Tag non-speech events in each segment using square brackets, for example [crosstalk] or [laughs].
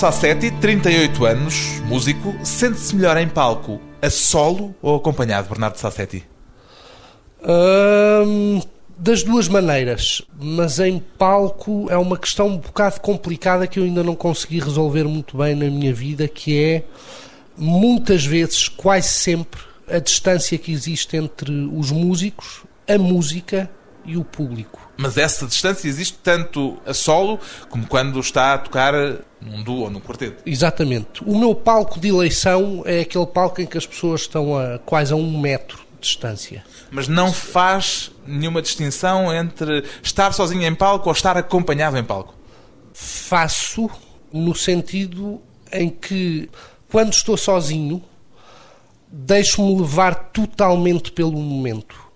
Sassetti, 38 anos, músico, sente-se melhor em palco a solo ou acompanhado, Bernardo Sassetti? Hum, das duas maneiras, mas em palco é uma questão um bocado complicada que eu ainda não consegui resolver muito bem na minha vida, que é muitas vezes, quase sempre, a distância que existe entre os músicos, a música e o público. Mas essa distância existe tanto a solo como quando está a tocar num duo ou num quarteto. Exatamente. O meu palco de eleição é aquele palco em que as pessoas estão a quase a um metro de distância. Mas não faz nenhuma distinção entre estar sozinho em palco ou estar acompanhado em palco? Faço no sentido em que, quando estou sozinho, deixo-me levar totalmente pelo momento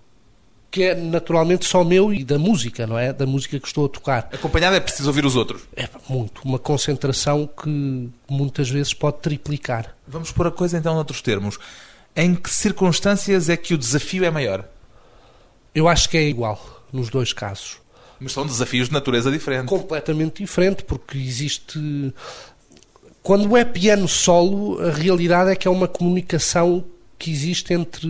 que é naturalmente só meu e da música, não é? Da música que estou a tocar. Acompanhado é preciso ouvir os outros. É muito, uma concentração que muitas vezes pode triplicar. Vamos pôr a coisa então noutros termos. Em que circunstâncias é que o desafio é maior? Eu acho que é igual nos dois casos. Mas são desafios de natureza diferente. Completamente diferente, porque existe. Quando é piano solo, a realidade é que é uma comunicação que existe entre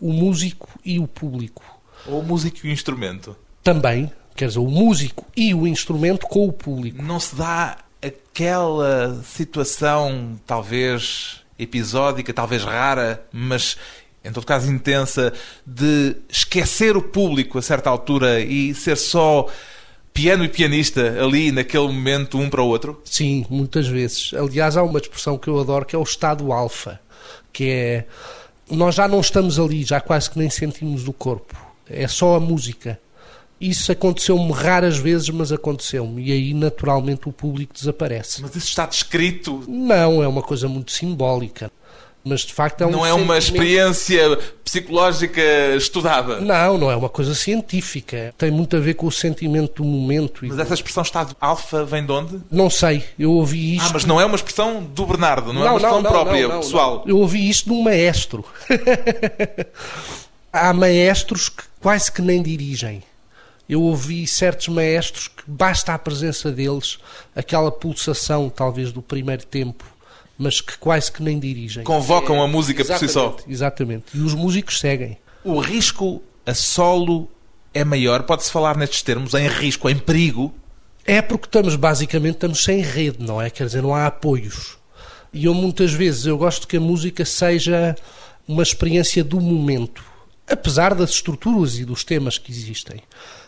o músico e o público. Ou o músico e o instrumento? Também, quer dizer, o músico e o instrumento com o público. Não se dá aquela situação, talvez episódica, talvez rara, mas em todo caso intensa, de esquecer o público a certa altura e ser só piano e pianista ali naquele momento um para o outro? Sim, muitas vezes. Aliás, há uma expressão que eu adoro que é o estado alfa, que é nós já não estamos ali, já quase que nem sentimos o corpo é só a música. Isso aconteceu-me raras vezes, mas aconteceu-me. E aí, naturalmente, o público desaparece. Mas isso está descrito? Não, é uma coisa muito simbólica. Mas de facto é um Não é uma experiência psicológica estudada? Não, não é uma coisa científica. Tem muito a ver com o sentimento do momento. Mas essa expressão estado alfa vem de onde? Não sei, eu ouvi isto. Ah, mas não é uma expressão do Bernardo, não, não é uma expressão não, não, própria, pessoal. Eu ouvi isto de um maestro. [laughs] Há maestros que quase que nem dirigem. Eu ouvi certos maestros que basta a presença deles, aquela pulsação talvez do primeiro tempo, mas que quase que nem dirigem. Convocam é, a música por si só. Exatamente. E os músicos seguem. O risco a solo é maior? Pode-se falar nestes termos em risco, em perigo? É porque estamos basicamente estamos sem rede, não é? Quer dizer, não há apoios. E eu muitas vezes eu gosto que a música seja uma experiência do momento apesar das estruturas e dos temas que existem.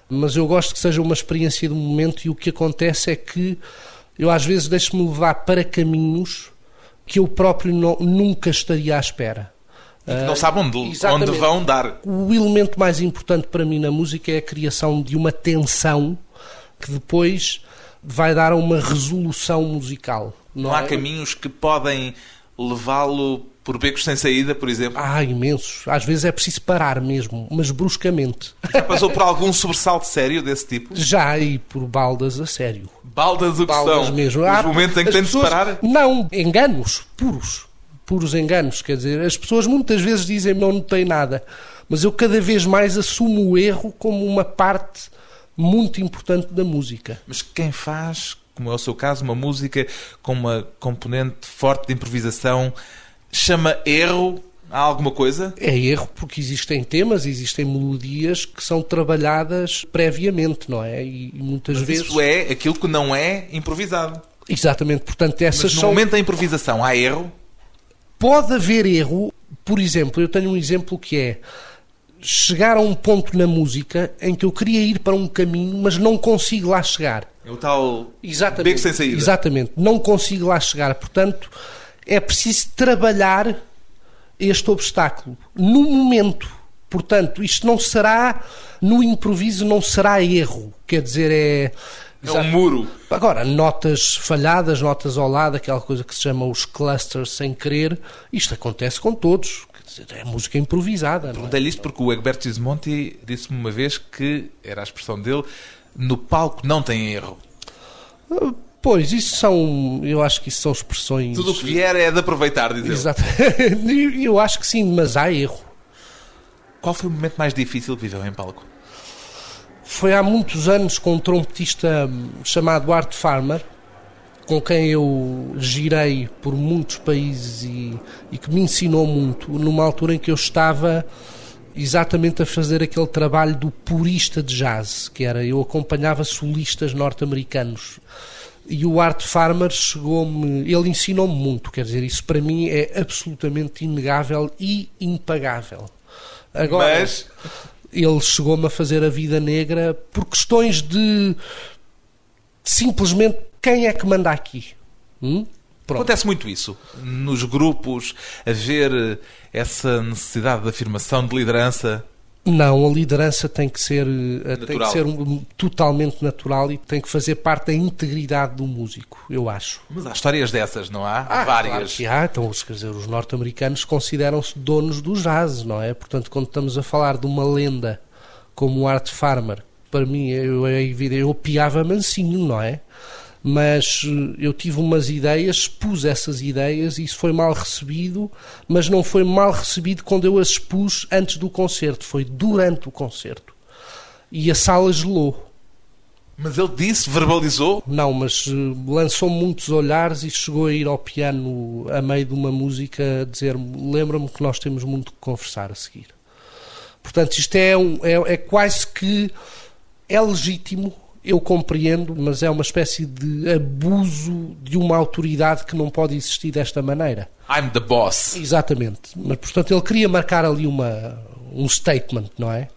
Mas eu gosto que seja uma experiência do momento e o que acontece é que eu às vezes deixo-me levar para caminhos que eu próprio não, nunca estaria à espera. não sabe onde, onde vão dar. O elemento mais importante para mim na música é a criação de uma tensão que depois vai dar a uma resolução musical. Não, não há é? caminhos que podem levá-lo por becos sem saída, por exemplo? Ah, imensos. Às vezes é preciso parar mesmo, mas bruscamente. Já passou por algum sobressalto sério desse tipo? Já, e por baldas a sério. Baldas o que baldas são? mesmo. Os momentos em que tem de parar? Não, enganos puros. Puros enganos. Quer dizer, as pessoas muitas vezes dizem não notei nada, mas eu cada vez mais assumo o erro como uma parte muito importante da música. Mas quem faz, como é o seu caso, uma música com uma componente forte de improvisação chama erro a alguma coisa? É erro porque existem temas, existem melodias que são trabalhadas previamente, não é? E muitas Mas vezes. Isso é aquilo que não é improvisado. Exatamente, portanto, essas Mas no são... momento da improvisação há erro? Pode haver erro, por exemplo, eu tenho um exemplo que é chegar a um ponto na música em que eu queria ir para um caminho, mas não consigo lá chegar. É o tal exatamente, beco sem saída. Exatamente, não consigo lá chegar. Portanto, é preciso trabalhar este obstáculo no momento. Portanto, isto não será, no improviso, não será erro. Quer dizer, é. É um muro. Agora, notas falhadas, notas ao lado, aquela coisa que se chama os clusters sem querer, isto acontece com todos. Quer dizer, é música improvisada. É? Perguntei-lhe isto porque o Egberto Gismonti disse-me uma vez que, era a expressão dele, no palco não tem erro. Pois, isso são. Eu acho que isso são expressões. Tudo o que vier é de aproveitar, diz ele. Exato. [laughs] eu acho que sim, mas há erro. Qual foi o momento mais difícil que viveu em palco? Foi há muitos anos com um trompetista hum, chamado Art Farmer, com quem eu girei por muitos países e, e que me ensinou muito, numa altura em que eu estava exatamente a fazer aquele trabalho do purista de jazz, que era eu acompanhava solistas norte-americanos. E o Art Farmer chegou-me, ele ensinou-me muito, quer dizer, isso para mim é absolutamente inegável e impagável. Agora, Mas ele chegou-me a fazer a vida negra por questões de simplesmente quem é que manda aqui. Hum? Pronto. acontece muito isso. Nos grupos, haver essa necessidade de afirmação, de liderança. Não, a liderança tem que ser, eh, tem que ser um- totalmente natural e tem que fazer parte da integridade do músico, eu acho. Mas há histórias dessas, não há? Ah, Várias. Claro que há, então, quer dizer, os norte-americanos consideram-se donos do jazz, não é? Portanto, quando estamos a falar de uma lenda como o Art Farmer, para mim eu, é evidente, eu piava mansinho, não é? Mas eh, eu tive umas ideias, expus essas ideias e isso foi mal recebido, mas não foi mal recebido quando eu as expus antes do concerto, foi durante o concerto. E a sala gelou. Mas ele disse, verbalizou. Não, mas eh, lançou muitos olhares e chegou a ir ao piano a meio de uma música a dizer-me: lembra-me que nós temos muito que conversar a seguir. Portanto, isto é, um- é, é quase que é legítimo, eu compreendo, mas é uma espécie de abuso de uma autoridade que não pode existir desta maneira. I'm the boss. Exatamente. Mas, portanto, ele queria marcar ali uma, um statement, não é?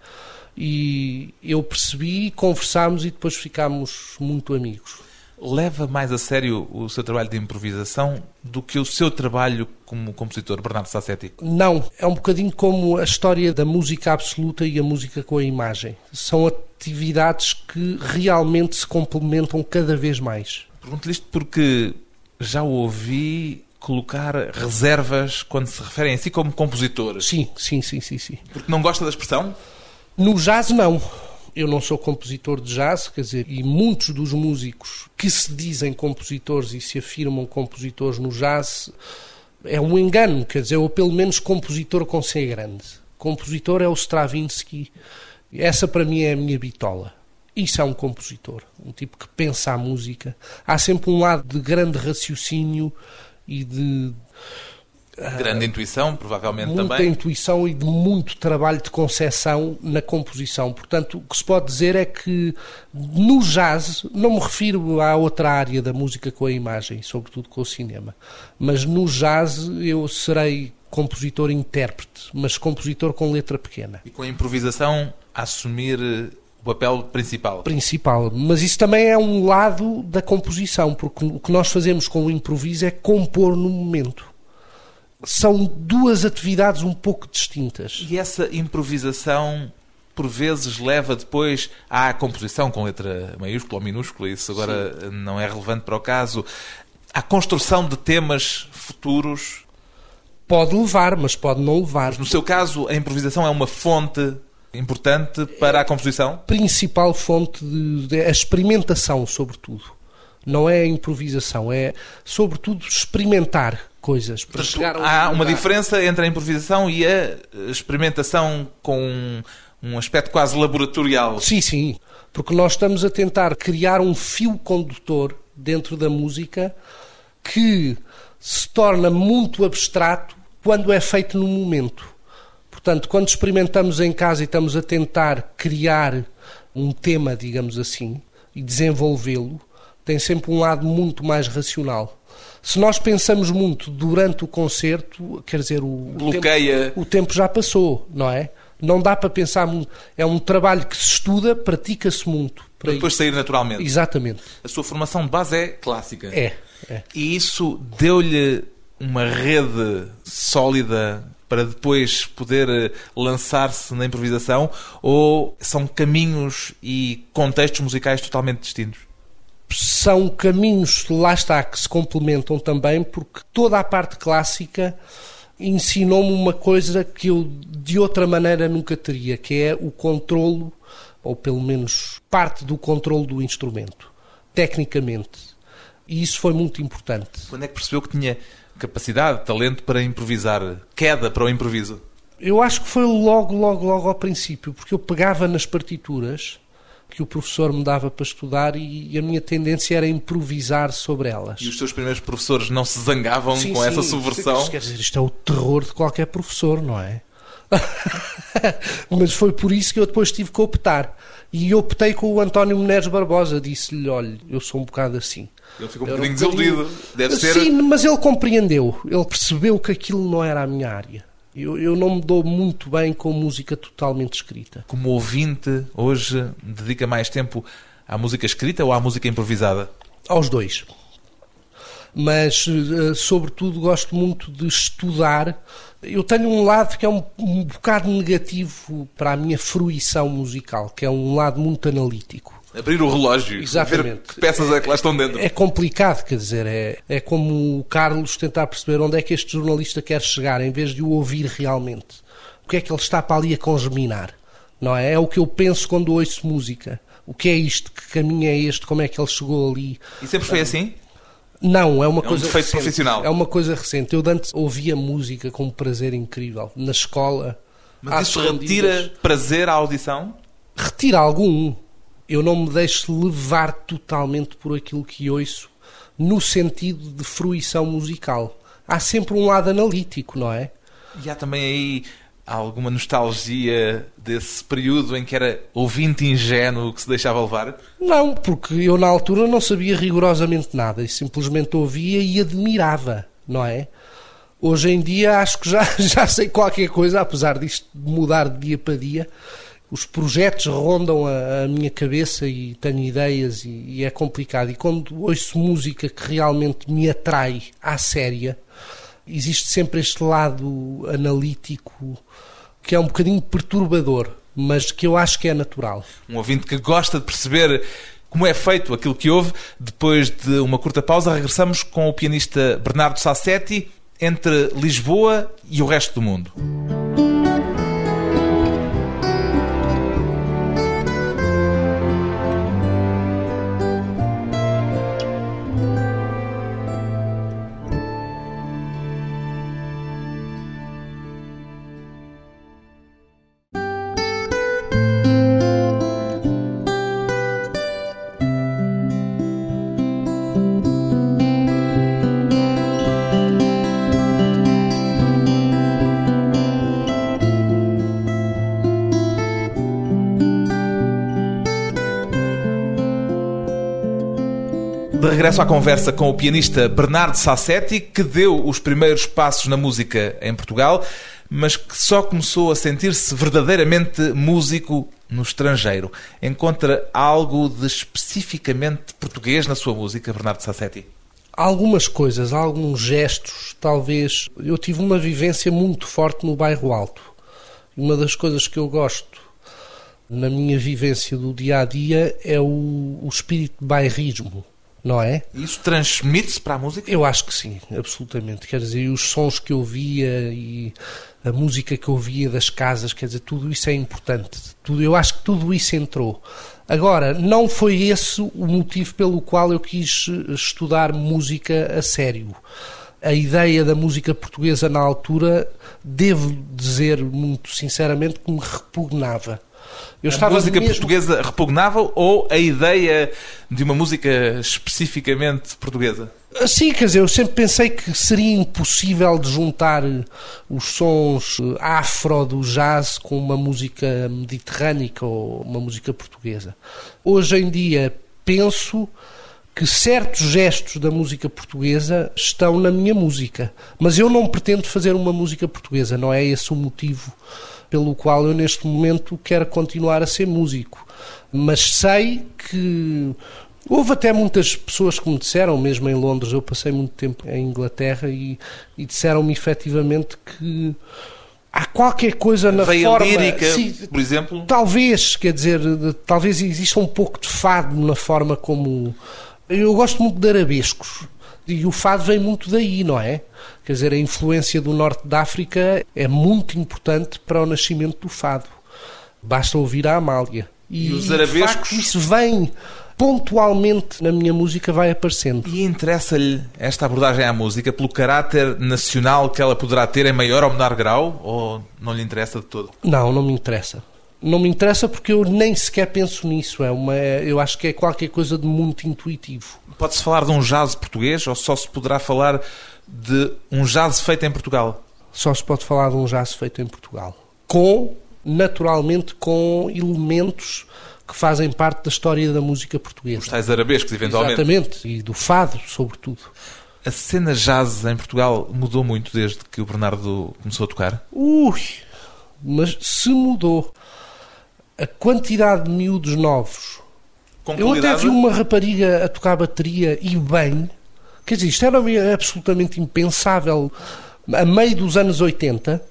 E eu percebi, conversámos e depois ficámos muito amigos. Leva mais a sério o seu trabalho de improvisação do que o seu trabalho como compositor, Bernardo Sassetti? Não, é um bocadinho como a história da música absoluta e a música com a imagem. São atividades que realmente se complementam cada vez mais. Pergunto-lhe isto porque já ouvi colocar reservas quando se referem a si como compositor. Sim, sim, sim, sim, sim. Porque não gosta da expressão? No jazz, não. Eu não sou compositor de jazz, quer dizer, e muitos dos músicos que se dizem compositores e se afirmam compositores no jazz é um engano, quer dizer, ou pelo menos compositor com C grande. Compositor é o Stravinsky. Essa para mim é a minha bitola. Isso é um compositor, um tipo que pensa a música. Há sempre um lado de grande raciocínio e de Grande intuição, provavelmente muita também. intuição e de muito trabalho de concepção na composição. Portanto, o que se pode dizer é que no jazz, não me refiro à outra área da música com a imagem, sobretudo com o cinema, mas no jazz eu serei compositor-intérprete, mas compositor com letra pequena. E com a improvisação, assumir eh, o papel principal. Principal, mas isso também é um lado da composição, porque o que nós fazemos com o improviso é compor no momento. São duas atividades um pouco distintas. E essa improvisação, por vezes, leva depois à composição com letra maiúscula ou minúscula, isso agora não é relevante para o caso, à construção de temas futuros. Pode levar, mas pode não levar. No seu caso, a improvisação é uma fonte importante para a composição? Principal fonte de, de a experimentação, sobretudo. Não é a improvisação, é sobretudo experimentar coisas. Para Portanto, chegar há uma diferença entre a improvisação e a experimentação com um, um aspecto quase laboratorial. Sim, sim. Porque nós estamos a tentar criar um fio condutor dentro da música que se torna muito abstrato quando é feito no momento. Portanto, quando experimentamos em casa e estamos a tentar criar um tema, digamos assim, e desenvolvê-lo, tem sempre um lado muito mais racional. Se nós pensamos muito durante o concerto, quer dizer, o, Bloqueia. tempo, o tempo já passou, não é? Não dá para pensar muito. É um trabalho que se estuda, pratica-se muito. Para Para depois sair naturalmente. Exatamente. A sua formação de base é clássica. É. é. E isso deu-lhe uma rede sólida para depois poder eh, lançar-se na improvisação? Ou são caminhos e contextos musicais totalmente distintos? São caminhos, lá está, que se complementam também, porque toda a parte clássica ensinou-me uma coisa que eu de outra maneira nunca teria, que é o controlo, ou pelo menos parte do controlo do instrumento, tecnicamente. E isso foi muito importante. Quando é que percebeu que tinha capacidade, talento para improvisar, queda para o improviso? Eu acho que foi logo, logo, logo ao princípio, porque eu pegava nas partituras que o professor me dava para estudar e a minha tendência era improvisar sobre elas. E os seus primeiros professores não se zangavam sim, com sim, essa subversão? Quer dizer, isto é o terror de qualquer professor, não é? [laughs] Mas foi por isso que eu depois tive que optar. E optei com o António Menezes Barbosa. Disse-lhe: olha, eu sou um bocado assim. Ele ficou um bocadinho desiludido. Deve ser. Sim, mas ele compreendeu. Ele percebeu que aquilo não era a minha área. Eu, eu, não me dou muito bem com música totalmente escrita. Como ouvinte, hoje dedica mais tempo à música escrita ou à música improvisada? Aos dois. Mas, eh, sobretudo, gosto muito de estudar. Eu tenho um lado que é um, um bocado negativo para a minha fruição musical, que é um lado muito analítico. Abrir o relógio, Exatamente. ver que peças é que lá estão dentro. É complicado, quer dizer, é, é como o Carlos tentar perceber onde é que este jornalista quer chegar, em vez de o ouvir realmente. O que é que ele está para ali a congeminar, não é? É o que eu penso quando ouço música. O que é isto? Que caminho é este? Como é que ele chegou ali? E sempre foi assim? Não, é uma é um coisa recente. profissional. É uma coisa recente. Eu antes ouvia música com um prazer incrível. Na escola. Mas isso retira prazer à audição? Retira algum eu não me deixo levar totalmente por aquilo que ouço no sentido de fruição musical. Há sempre um lado analítico, não é? E há também aí alguma nostalgia desse período em que era ouvinte ingênuo que se deixava levar? Não, porque eu na altura não sabia rigorosamente nada e simplesmente ouvia e admirava, não é? Hoje em dia acho que já, [laughs] já sei qualquer coisa, apesar disto mudar de dia para dia os projetos rondam a, a, minha cabeça e tenho ideias e, e, é complicado. E quando ouço música que realmente me atrai à séria, existe sempre este lado analítico que é um bocadinho perturbador, mas que eu acho que é natural. Um ouvinte que gosta de perceber como é feito aquilo que ouve. Depois de uma curta pausa, regressamos com o pianista Bernardo Sassetti entre Lisboa e o resto do mundo. Regresso à conversa com o pianista Bernardo Sassetti, que deu os primeiros passos na música em Portugal, mas que só começou a sentir-se verdadeiramente músico no estrangeiro. Encontra algo de especificamente português na sua música, Bernardo Sassetti? Algumas coisas, alguns gestos, talvez. Eu tive uma vivência muito forte no bairro Alto. Uma das coisas que eu gosto na minha vivência do dia a dia é o, o espírito de bairrismo não é? Isso transmite-se para a música? Eu acho que sim, absolutamente. Quer dizer, os sons que eu via e a música que eu via das casas, quer dizer, tudo isso é importante. Tudo, eu acho que tudo isso entrou. Agora, não foi esse o motivo pelo qual eu quis estudar música a sério. A ideia da música portuguesa na altura, devo dizer muito sinceramente, que me repugnava eu a música mesmo... portuguesa repugnava ou a ideia de uma música especificamente portuguesa? Sim, quer dizer, eu sempre pensei que seria impossível de juntar os sons afro do jazz com uma música mediterrânica ou uma música portuguesa. Hoje em dia penso que certos gestos da música portuguesa estão na minha música, mas eu não pretendo fazer uma música portuguesa, não é esse o motivo pelo qual eu neste momento quero continuar a ser músico. Mas sei que houve até muitas pessoas que me disseram, mesmo em Londres, eu passei muito tempo em Inglaterra e, e disseram-me efetivamente que há qualquer coisa na Veia forma... lírica, Sim, por exemplo. Talvez, quer dizer, talvez exista um pouco de fado na forma como. Eu gosto muito de arabescos. E o fado vem muito daí, não é? Quer dizer, a influência do norte da África é muito importante para o nascimento do fado. Basta ouvir a Amália. E os de arabescos? facto, isso vem pontualmente na minha música, vai aparecendo. E interessa-lhe esta abordagem à música pelo caráter nacional que ela poderá ter em maior ou menor grau? Ou não lhe interessa de todo? Não, não me interessa. Não me interessa porque eu nem sequer penso nisso. É uma, eu acho que é qualquer coisa de muito intuitivo. Pode-se falar de um jazz português ou só se poderá falar de um jazz feito em Portugal? Só se pode falar de um jazz feito em Portugal. Com, naturalmente, com elementos que fazem parte da história da música Os portuguesa. tais arabescos, eventualmente. Exatamente. E do fado, sobretudo. A cena jazz em Portugal mudou muito desde que o Bernardo começou a tocar? Ui, mas se mudou. A quantidade de miúdos novos Com Eu até vi uma rapariga a tocar bateria e bem. Quer dizer, isto era absolutamente impensável. A meio dos anos 80,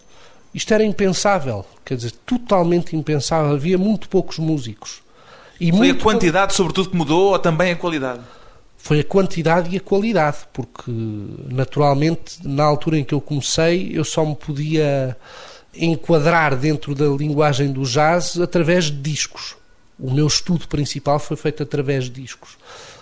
isto era impensável. Quer dizer, totalmente impensável. Havia muito poucos músicos. E Foi a quantidade, sobretudo, que mudou ou também a qualidade? Foi a quantidade e a qualidade, porque naturalmente, na altura em que eu comecei, eu só me podia enquadrar dentro da linguagem do jazz através de discos. O meu estudo principal foi feito através de discos.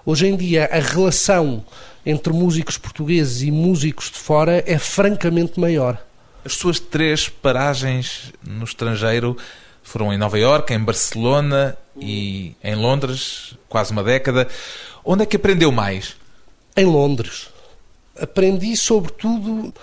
Hoje em dia, a relação entre músicos portugueses e músicos de fora é francamente maior. As suas três paragens no estrangeiro foram em Nova Iorque, em Barcelona e em Londres, quase uma década. Onde é que aprendeu mais? em Londres. Aprendi sobretudo.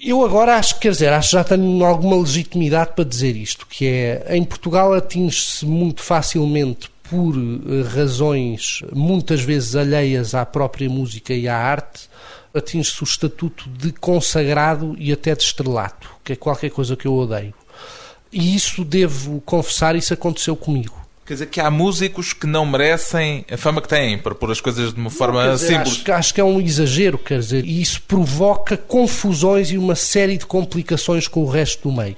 Eu agora acho, quer dizer, acho que já tenho alguma legitimidade para dizer isto, que é em Portugal atinge-se muito facilmente por eh, razões muitas vezes alheias à própria música e à arte, atinge-se o estatuto de consagrado e até de estrelato, que é qualquer coisa que eu odeio. E isso devo confessar, isso aconteceu comigo. Quer dizer que há músicos que não merecem a fama que têm, para pôr as coisas de uma forma Quer dizer, simples. Acho, que- acho que é um exagero, quer dizer, e isso provoca confusões e uma série de complicações com o resto do meio.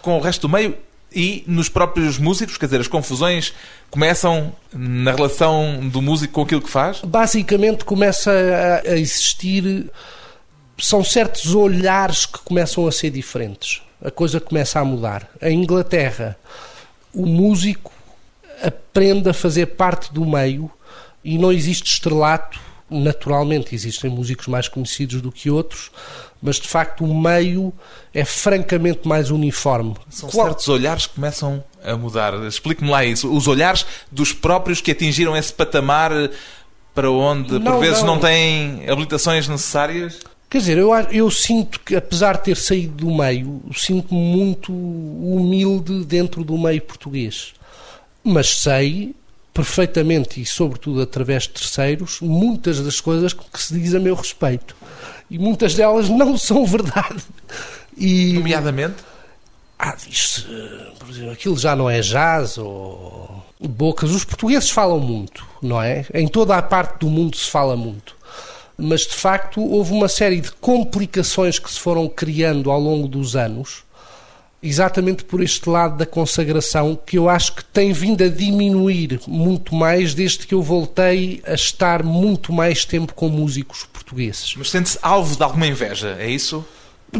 Com o resto do meio e nos próprios músicos, quer dizer, as confusões começam na relação do músico com aquilo que faz. Basicamente começa a, a existir, são certos olhares que começam a ser diferentes. A coisa começa a mudar. Em Inglaterra, o músico aprende a fazer parte do meio e não existe estrelato. Naturalmente, existem músicos mais conhecidos do que outros, mas de facto o meio é francamente mais uniforme. São certos olhares que começam a mudar. Explique-me lá isso. Os olhares dos próprios que atingiram esse patamar para onde, por Não, vezes, não. não. têm habilitações necessárias. Quer dizer, eu, eu sinto que, apesar de ter saído do meio, sinto-me muito humilde dentro do meio português. Mas sei perfeitamente, e sobretudo através de terceiros, muitas das coisas que se diz a meu respeito. E muitas delas não são verdade. E, Nomeadamente, ah, diz-se, por exemplo, aquilo já não é jazz ou bocas. Os portugueses falam muito, não é? Em toda a parte do mundo se fala muito. Mas de facto houve uma série de complicações que se foram criando ao longo dos anos, exatamente por este lado da consagração, que eu acho que tem vindo a diminuir muito mais desde que eu voltei a estar muito mais tempo com músicos portugueses. mas sente-se alvo de alguma inveja, é isso?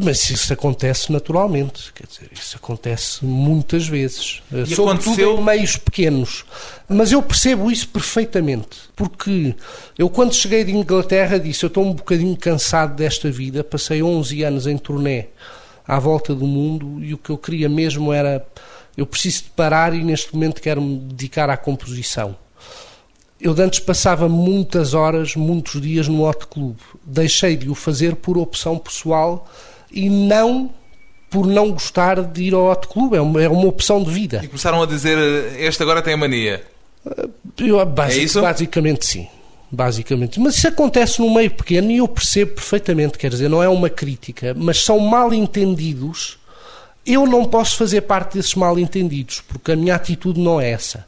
Mas isso acontece naturalmente, quer dizer, isso acontece muitas vezes, E sobretudo aconteceu- em meios pequenos. Mas eu percebo isso perfeitamente, porque eu quando cheguei de Inglaterra disse, eu estou um bocadinho cansado desta vida, passei 11 anos em turnê à volta do mundo e o que eu queria mesmo era, eu preciso de parar e neste momento quero me dedicar à composição. Eu de antes passava muitas horas, muitos dias no hot club. Deixei de o fazer por opção pessoal e não por não gostar de ir ao hot club. É uma, é uma opção de vida. E começaram a dizer, este agora tem a mania. Eu, basic- É isso? Basicamente sim. Basicamente. Mas isso acontece no meio pequeno e eu percebo perfeitamente, quer dizer, não é uma crítica, mas são mal entendidos. Eu não posso fazer parte desses mal entendidos, porque a minha atitude não é essa.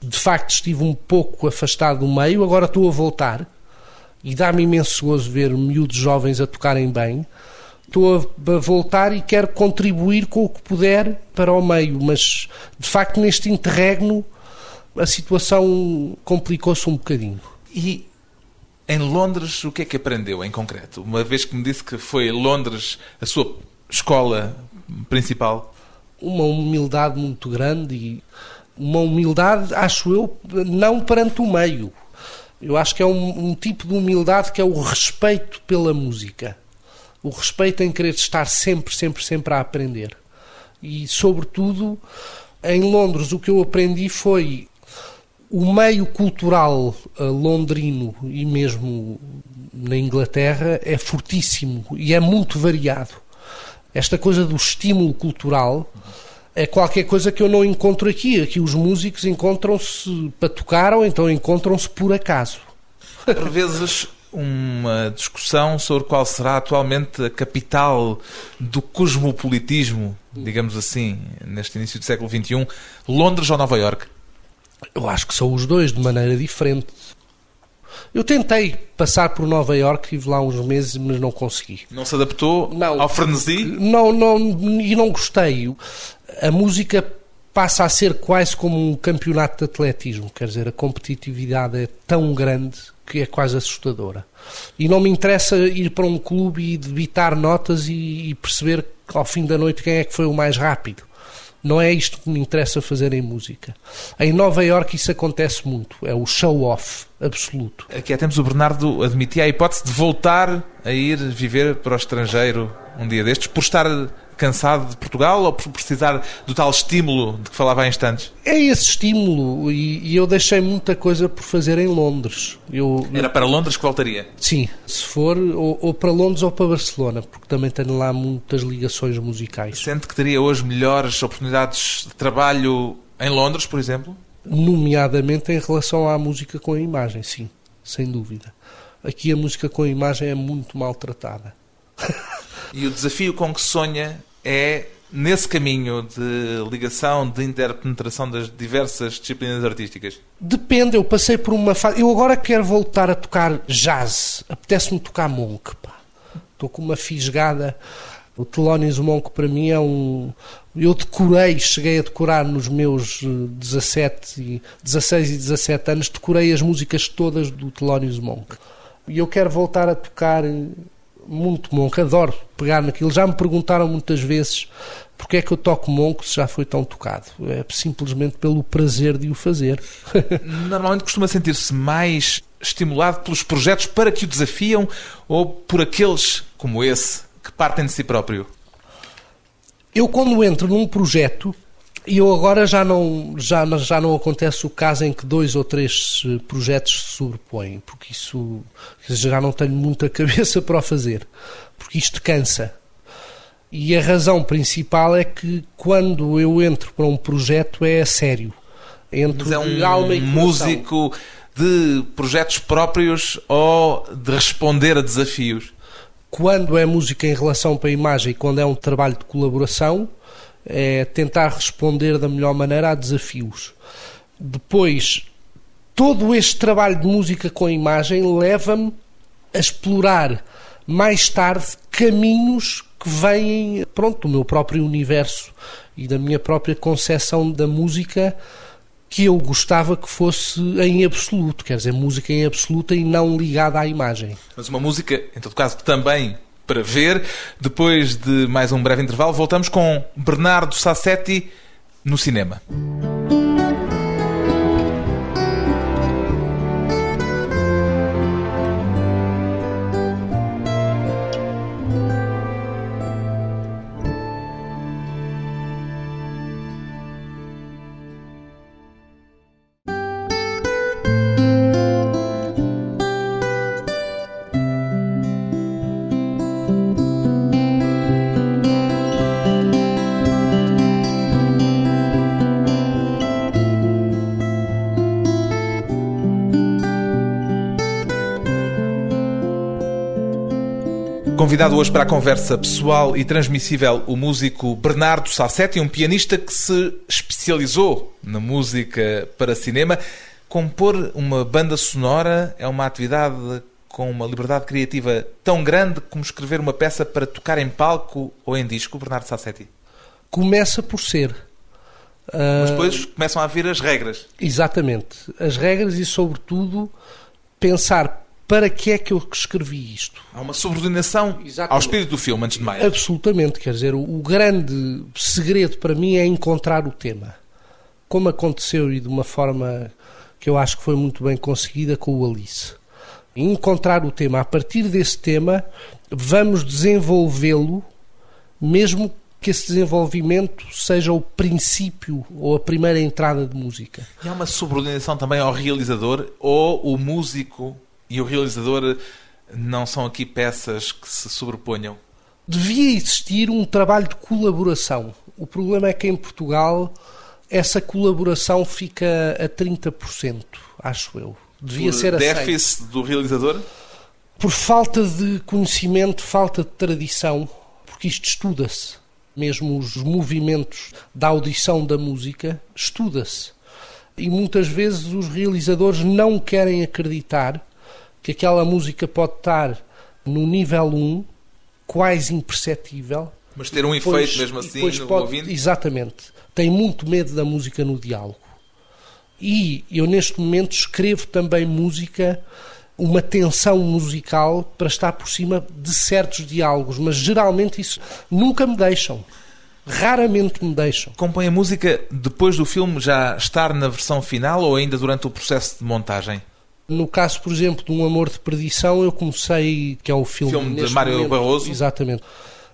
De facto, estive um pouco afastado do meio, agora estou a voltar e dá-me imenso gozo ver miúdos jovens a tocarem bem. estou a voltar e quero contribuir com o que puder para o meio, mas de facto neste interregno a situação complicou-se um bocadinho. E em Londres, o que é que aprendeu em concreto? Uma vez que me disse que foi Londres a sua escola principal. Uma humildade muito grande e uma humildade, acho eu, não perante o meio. Eu acho que é um, um tipo de humildade que é o respeito pela música. O respeito em querer estar sempre, sempre, sempre a aprender. E, sobretudo, em Londres, o que eu aprendi foi o meio cultural uh, londrino e mesmo na Inglaterra é fortíssimo e é muito variado. Esta coisa do estímulo cultural é qualquer coisa que eu não encontro aqui. Aqui os músicos encontram-se para tocar ou então encontram-se por acaso. Por vezes uma discussão sobre qual será atualmente a capital do cosmopolitismo, digamos assim, neste início do século XXI, Londres ou Nova Iorque? Eu acho que são os dois de maneira diferente. Eu tentei passar por Nova Iorque, estive lá uns meses, mas não consegui. Não se adaptou não, ao frenesi? Não, não, e não gostei. A música passa a ser quase como um campeonato de atletismo, quer dizer, a competitividade é tão grande que é quase assustadora. E não me interessa ir para um clube e debitar notas e, e perceber ao fim da noite quem é que foi o mais rápido. Não é isto que me interessa fazer em música. Em Nova Iorque isso acontece muito. É o show-off absoluto. Aqui há tempos o Bernardo admitia a hipótese de voltar a ir viver para o estrangeiro um dia destes, por estar cansado de Portugal ou por precisar do tal estímulo de que falava há instantes? É esse estímulo e, e eu deixei muita coisa por fazer em Londres. Eu, Era para Londres que voltaria? Sim, se for, ou, ou, para Londres ou para Barcelona, porque também tenho lá muitas ligações musicais. Sente que teria hoje melhores oportunidades de trabalho em Londres, por exemplo? Nomeadamente em relação à música com a imagem, sim, sem dúvida. Aqui a música com a imagem é muito maltratada. e o desafio com que sonha é nesse caminho de ligação, de interpenetração das diversas disciplinas artísticas? Depende, eu passei por uma fase. Eu agora quero voltar a tocar jazz. Apetece-me tocar monk, pá. Estou com uma fisgada. O Thelonious Monk para mim é um. Eu decorei, cheguei a decorar nos meus 17 e 16 e 17 anos, decorei as músicas todas do Thelonious Monk. E eu quero voltar a tocar muito monk, adoro pegar naquilo. Já me perguntaram muitas vezes porque é que eu toco monk se já foi tão tocado. É simplesmente pelo prazer de o fazer. [laughs] Normalmente costuma sentir-se mais estimulado pelos projetos para que o desafiam ou por aqueles como esse que partem de si próprio? Eu, quando entro num projeto, e eu agora já não, já, já não acontece o caso em que dois ou três eh, projetos se sobrepõem, porque isso já não tenho muita [laughs] cabeça para o fazer, porque isto cansa. E a razão principal é que quando eu entro para um projeto é sério. Entro Mas é um alma e músico de projetos próprios ou de responder a desafios? Quando é música em relação para a imagem e quando é um trabalho de colaboração, é tentar responder da melhor maneira a desafios. Depois, todo este trabalho de música com imagem leva-me a explorar mais tarde caminhos que vêm, pronto, do meu próprio universo e da minha própria concepção da música que eu gostava que fosse em absoluto, quer dizer, música em absoluta e não ligada à imagem. Mas uma música, em todo caso, também para ver. Depois de mais um breve intervalo, voltamos com Bernardo Sassetti no cinema. Convidado hoje para a conversa pessoal e transmissível o músico Bernardo Sassetti, um pianista que se especializou na música para cinema. Compor uma banda sonora é uma atividade com uma liberdade criativa tão grande como escrever uma peça para tocar em palco ou em disco, Bernardo Sassetti? Começa por ser. Mas depois começam a vir as regras. Exatamente. As regras e, sobretudo, pensar para que é que eu escrevi isto. Há uma subordinação Exatamente. ao espírito do filme, antes de mais. Absolutamente. Quer dizer, o, o grande segredo para mim é encontrar o tema. Como aconteceu e de uma forma que eu acho que foi muito bem conseguida com o Alice. Encontrar o tema. A partir desse tema, vamos desenvolvê-lo, mesmo que esse desenvolvimento seja o princípio ou a primeira entrada de música. E há uma subordinação também ao realizador ou o músico e o realizador não são aqui peças que se sobreponham? Devia existir um trabalho de colaboração. O problema é que em Portugal essa colaboração fica a 30%, acho eu. Devia Por ser aceito. déficit do realizador? Por falta de conhecimento, falta de tradição, porque isto estuda-se. Mesmo os movimentos da audição da música, estuda-se. E muitas vezes os realizadores não querem acreditar que aquela música pode estar no nível 1, quase imperceptível. Mas ter um depois- efeito mesmo assim no pode- ouvinte? Exatamente. Tem muito medo da música no diálogo. E eu neste momento escrevo também música, uma tensão musical para estar por cima de certos diálogos, mas geralmente isso nunca me deixam. Raramente me deixam. Compõe a música depois do filme já estar na versão final ou ainda durante o processo de montagem? No caso, por exemplo, de Um Amor de Perdição, eu comecei, que é o filme, Filme de Mário momento- Barroso. Exatamente.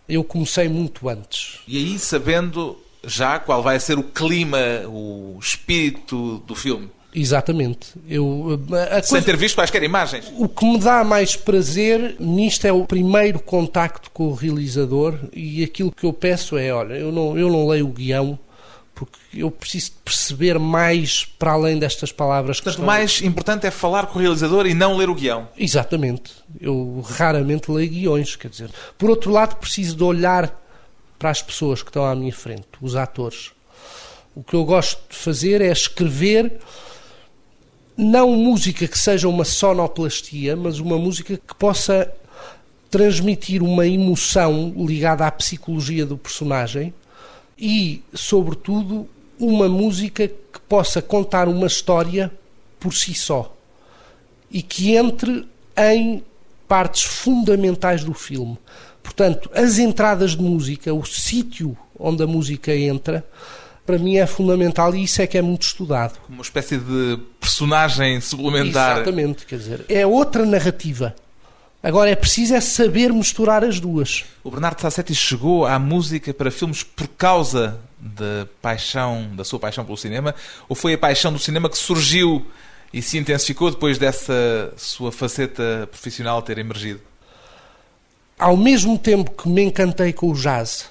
Eu comecei muito antes. E aí sabendo já qual vai ser o clima, o espírito do filme, Exatamente. Eu, a sem coisa- ter visto quaisquer imagens. O que me dá mais prazer nisto é o primeiro contacto com o realizador e aquilo que eu peço é, olha, eu não, eu não leio o guião porque eu preciso perceber mais para além destas palavras que Portanto, o mais importante é falar com o realizador e não ler o guião. Exatamente. Eu raramente leio guiões, quer dizer. Por outro lado, preciso de olhar para as pessoas que estão à minha frente, os atores. O que eu gosto de fazer é escrever não música que seja uma sonoplastia, mas uma música que possa transmitir uma emoção ligada à psicologia do personagem e, sobretudo, uma música que possa contar uma história por si só e que entre em partes fundamentais do filme. Portanto, as entradas de música, o sítio onde a música entra, para mim é fundamental e isso é que é muito estudado. Uma espécie de personagem suplementar. Exatamente, quer dizer, é outra narrativa. Agora é preciso é saber misturar as duas. O Bernardo Sassetti chegou à música para filmes por causa da paixão, da sua paixão pelo cinema, ou foi a paixão do cinema que surgiu e se intensificou depois dessa sua faceta profissional ter emergido? Ao mesmo tempo que me encantei com o jazz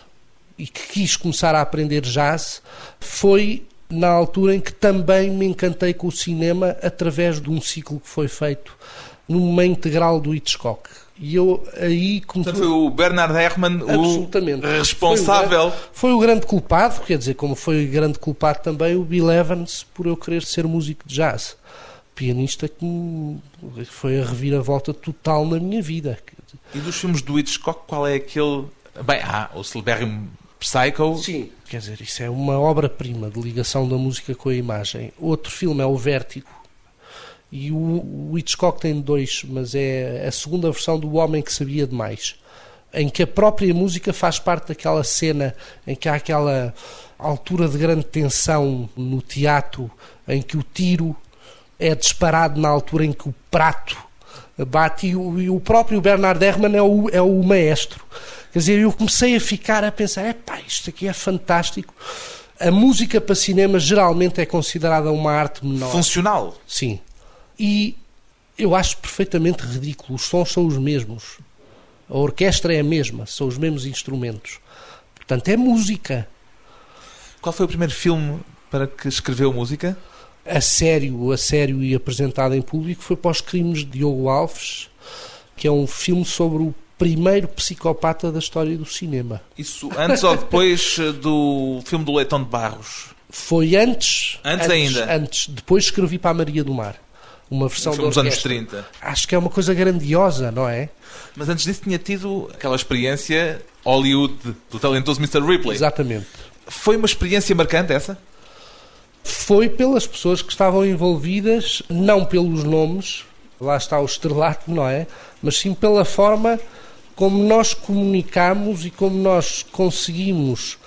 e que quis começar a aprender jazz, foi na altura em que também me encantei com o cinema através de um ciclo que foi feito numa integral do Hitchcock. E eu aí comecei. Portanto, foi o Bernard Herrmann o responsável. Foi o, grande, foi o grande culpado, quer dizer, como foi o grande culpado também o Bill Evans por eu querer ser músico de jazz. Pianista que foi a reviravolta total na minha vida. E dos filmes do Hitchcock, qual é aquele. Bem, há o celebérrimo Psycho. Sim. Quer dizer, isso é uma obra-prima de ligação da música com a imagem. Outro filme é o Vértigo. E o, o Hitchcock tem dois, mas é a segunda versão do Homem que Sabia Demais. Em que a própria música faz parte daquela cena em que há aquela altura de grande tensão no teatro, em que o tiro é disparado na altura em que o prato bate e o, e o próprio Bernard Herrmann é o, é o maestro. Quer dizer, eu comecei a ficar a pensar, epá, isto aqui é fantástico. A música para cinema geralmente é considerada uma arte menor. Funcional. Sim. E eu acho perfeitamente ridículo. Os sons são os mesmos. A orquestra é a mesma, são os mesmos instrumentos. Portanto, é música. Qual foi o primeiro filme para que escreveu música? A sério, a sério e apresentado em público foi para os crimes de Diogo Alves, que é um filme sobre o primeiro psicopata da história do cinema. Isso antes ou depois eh, do filme do Leitão de Barros? Foi antes. Antes ainda? Antes. Depois escrevi para a Maria do Mar. Uma versão dos anos orquestra. 30. Acho que é uma coisa grandiosa, não é? Mas antes disso tinha tido aquela experiência Hollywood do talentoso Mr. Ripley. Exatamente. Foi uma experiência marcante essa? Foi pelas pessoas que estavam envolvidas, não pelos nomes, lá está o estrelato, não é? Mas sim pela forma como nós comunicamos e como nós conseguimos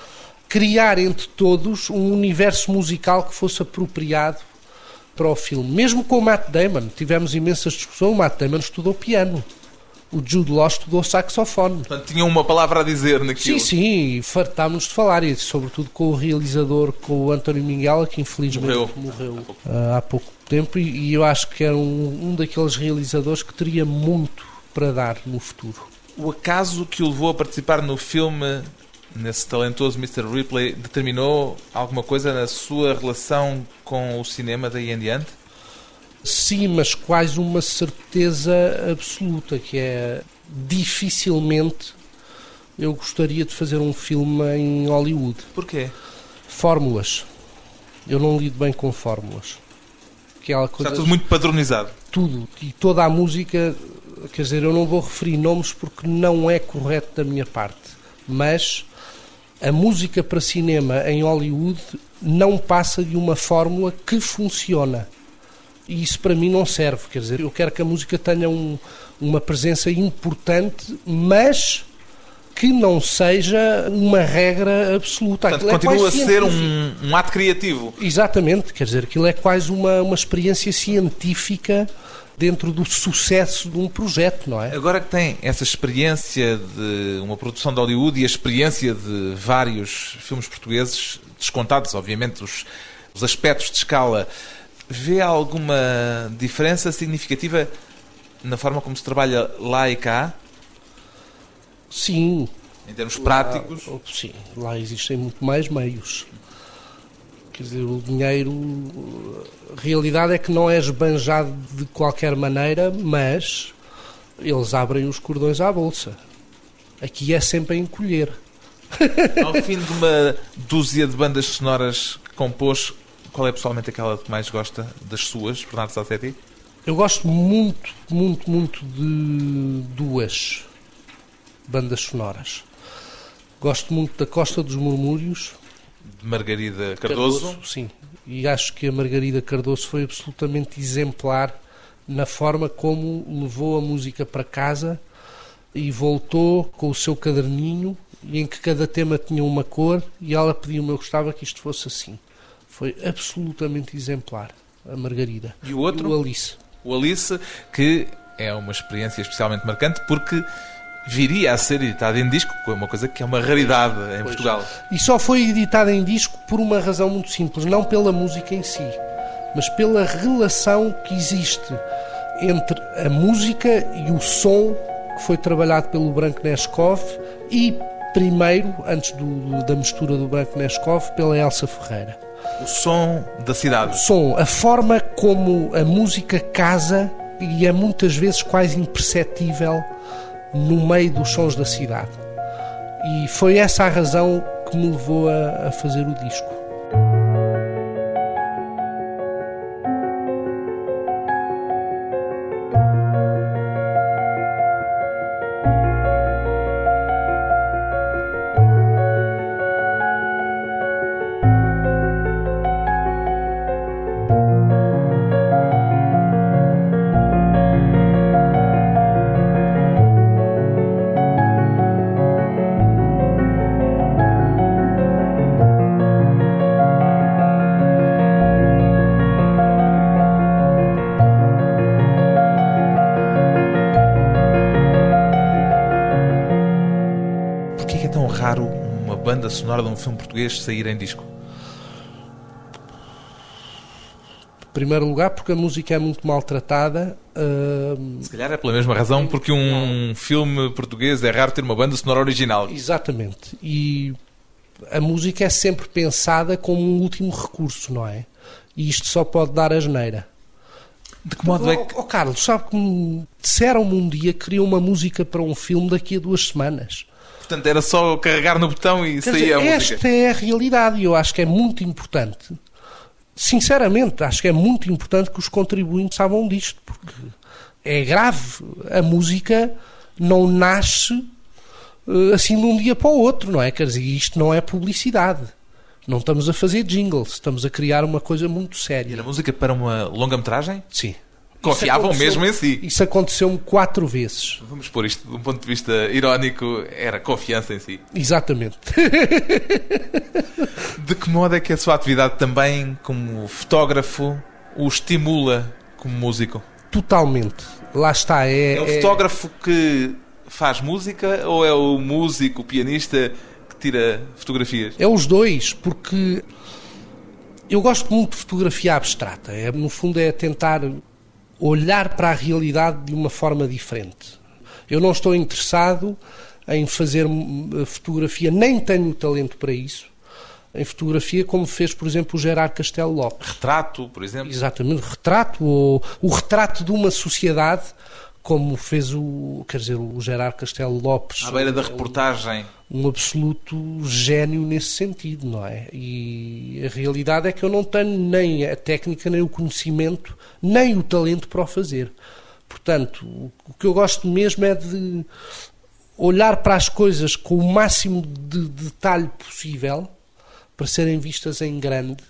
criar entre todos um universo musical que fosse apropriado para o filme. Mesmo com o Matt Damon, tivemos imensas discussões. O Matt Damon estudou piano. O Jude Law estudou saxofone. Portanto, tinham uma palavra a dizer naquilo. Sim, sim, e fartámos de falar, e sobretudo com o realizador, com o António Minguela, que infelizmente Morreu. morreu, ah, há pouco tempo, e, e eu acho que era um, um daqueles realizadores que teria muito para dar no futuro. O acaso que o levou a participar no filme, nesse talentoso Mr. Ripley, determinou alguma coisa na sua relação com o cinema daí em diante? Sim, mas quase uma certeza absoluta, que é dificilmente eu gostaria de fazer um filme em Hollywood. Porquê? Fórmulas. Eu não lido bem com fórmulas. Aquela coisa Está tudo muito padronizado. tudo e toda a música, quer dizer, eu não vou referir nomes porque não é correto da minha parte, mas a música para cinema em Hollywood não passa de uma fórmula que funciona. E isso para mim não serve, quer dizer, eu quero que a música tenha um- uma presença importante, mas que não seja uma regra absoluta. Portanto, Aquilo é continua a quase ser um, um ato criativo. Exatamente, quer dizer, aquilo é quase uma, uma experiência científica dentro do sucesso de um projeto, não é? Agora que tem essa experiência de uma produção de Hollywood e a experiência de vários filmes portugueses, descontados, obviamente, os, os aspectos de escala, vê alguma diferença significativa na forma como se trabalha lá e cá, Sim. em termos práticos? Lá, sim, lá existem muito mais meios. Quer dizer, o dinheiro. A realidade é que não é esbanjado de qualquer maneira, mas eles abrem os cordões à bolsa. Aqui é sempre a encolher. [laughs] Ao fim de uma dúzia de bandas sonoras que compôs, qual é pessoalmente aquela que mais gosta das suas, Bernardo Sassetti? Eu gosto muito, muito, muito de duas bandas sonoras. Gosto muito da Costa dos Murmúrios. De Margarida Cardoso. Sim. E acho que a Margarida Cardoso foi absolutamente exemplar na forma como levou a música para casa e voltou com o seu caderninho e em que cada tema tinha uma cor e ela pediu-me, eu gostava que isto fosse assim. Foi absolutamente exemplar, a Margarida. E o outro? O Alice. O Alice, que é uma experiência especialmente marcante porque viria a ser editado em disco, que é uma coisa que é uma raridade em Portugal. E só foi editado em disco por uma razão muito simples, não pela música em si, mas pela relação que existe entre a música e o som que foi trabalhado pelo Branco Neskov e primeiro, antes do- da mistura do Branco Neskov, pela Elsa Ferreira. O som da cidade. Som, a forma como a música casa e é muitas vezes quase imperceptível no meio dos sons da cidade. E foi essa a razão que me levou a, a fazer o disco. Banda sonora de um filme português sair em disco? Em primeiro lugar, porque a música é muito maltratada. hum, Se calhar é pela mesma razão, porque um filme português é raro ter uma banda sonora original. exatamente. E a música é sempre pensada como um último recurso, não é? E isto só pode dar asneira. De que modo é que. Oh, oh, Carlos, sabe que me disseram-me um dia que queriam uma música para um filme daqui a duas semanas. Portanto, era só carregar no botão e Quer saía dizer, a música. esta é a realidade e eu acho que é muito importante Sinceramente, acho que é muito importante que os contribuintes saibam disto, porque é grave. A música não nasce eh, assim de um dia para o outro, não é? Quer dizer, isto não é publicidade. Não estamos a fazer jingles, estamos a criar uma coisa muito séria. era música para uma longa-metragem? Sim. Confiavam mesmo em si. Isso aconteceu-me quatro vezes. Vamos pôr isto de um ponto de vista irónico, era confiança em si. Exatamente. De que modo é que a sua atividade também, como fotógrafo, o estimula como músico? Totalmente. Lá está. É, É o fotógrafo que faz música ou é o músico, o pianista que tira fotografias? É os dois, porque eu gosto muito de fotografia abstrata. É, no fundo, é tentar olhar para a realidade de uma forma diferente. Eu não estou interessado em fazer hum, fotografia, nem tenho talento para isso, em fotografia como fez, por exemplo, o Gerard Castelo Lopes. Retrato, por exemplo. Exatamente, retrato, ou o retrato de uma sociedade, como fez o, quer dizer, o Gerard Castelo Lopes. À beira da reportagem. um absoluto gênio nesse sentido, não é? E a realidade é que eu não tenho nem a técnica, nem o conhecimento, nem o talento para o fazer. Portanto, o que eu gosto mesmo é de olhar para as coisas com o máximo de detalhe possível para serem vistas em grande,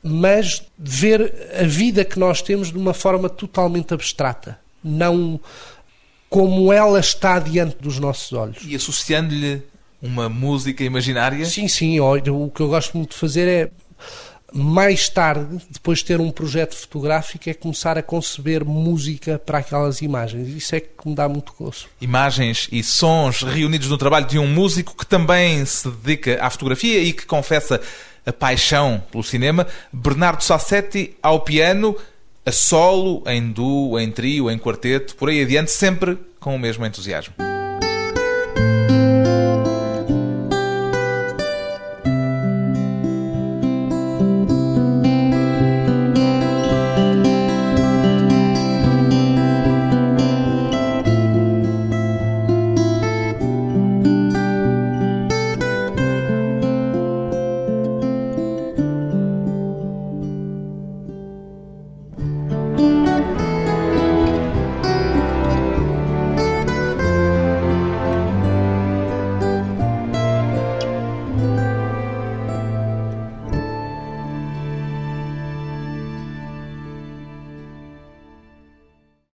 mas ver a vida que nós temos de uma forma totalmente abstrata, não como ela está diante dos nossos olhos. E associando-lhe uma música imaginária. Sim, sim. O que eu gosto muito de fazer é, mais tarde, depois de ter um projeto fotográfico, é começar a conceber música para aquelas imagens. Isso é que me dá muito gosto. Imagens e sons reunidos no trabalho de um músico que também se dedica à fotografia e que confessa a paixão pelo cinema. Bernardo Sassetti ao piano, a solo, em duo, em trio, em quarteto, por aí adiante, sempre com o mesmo entusiasmo.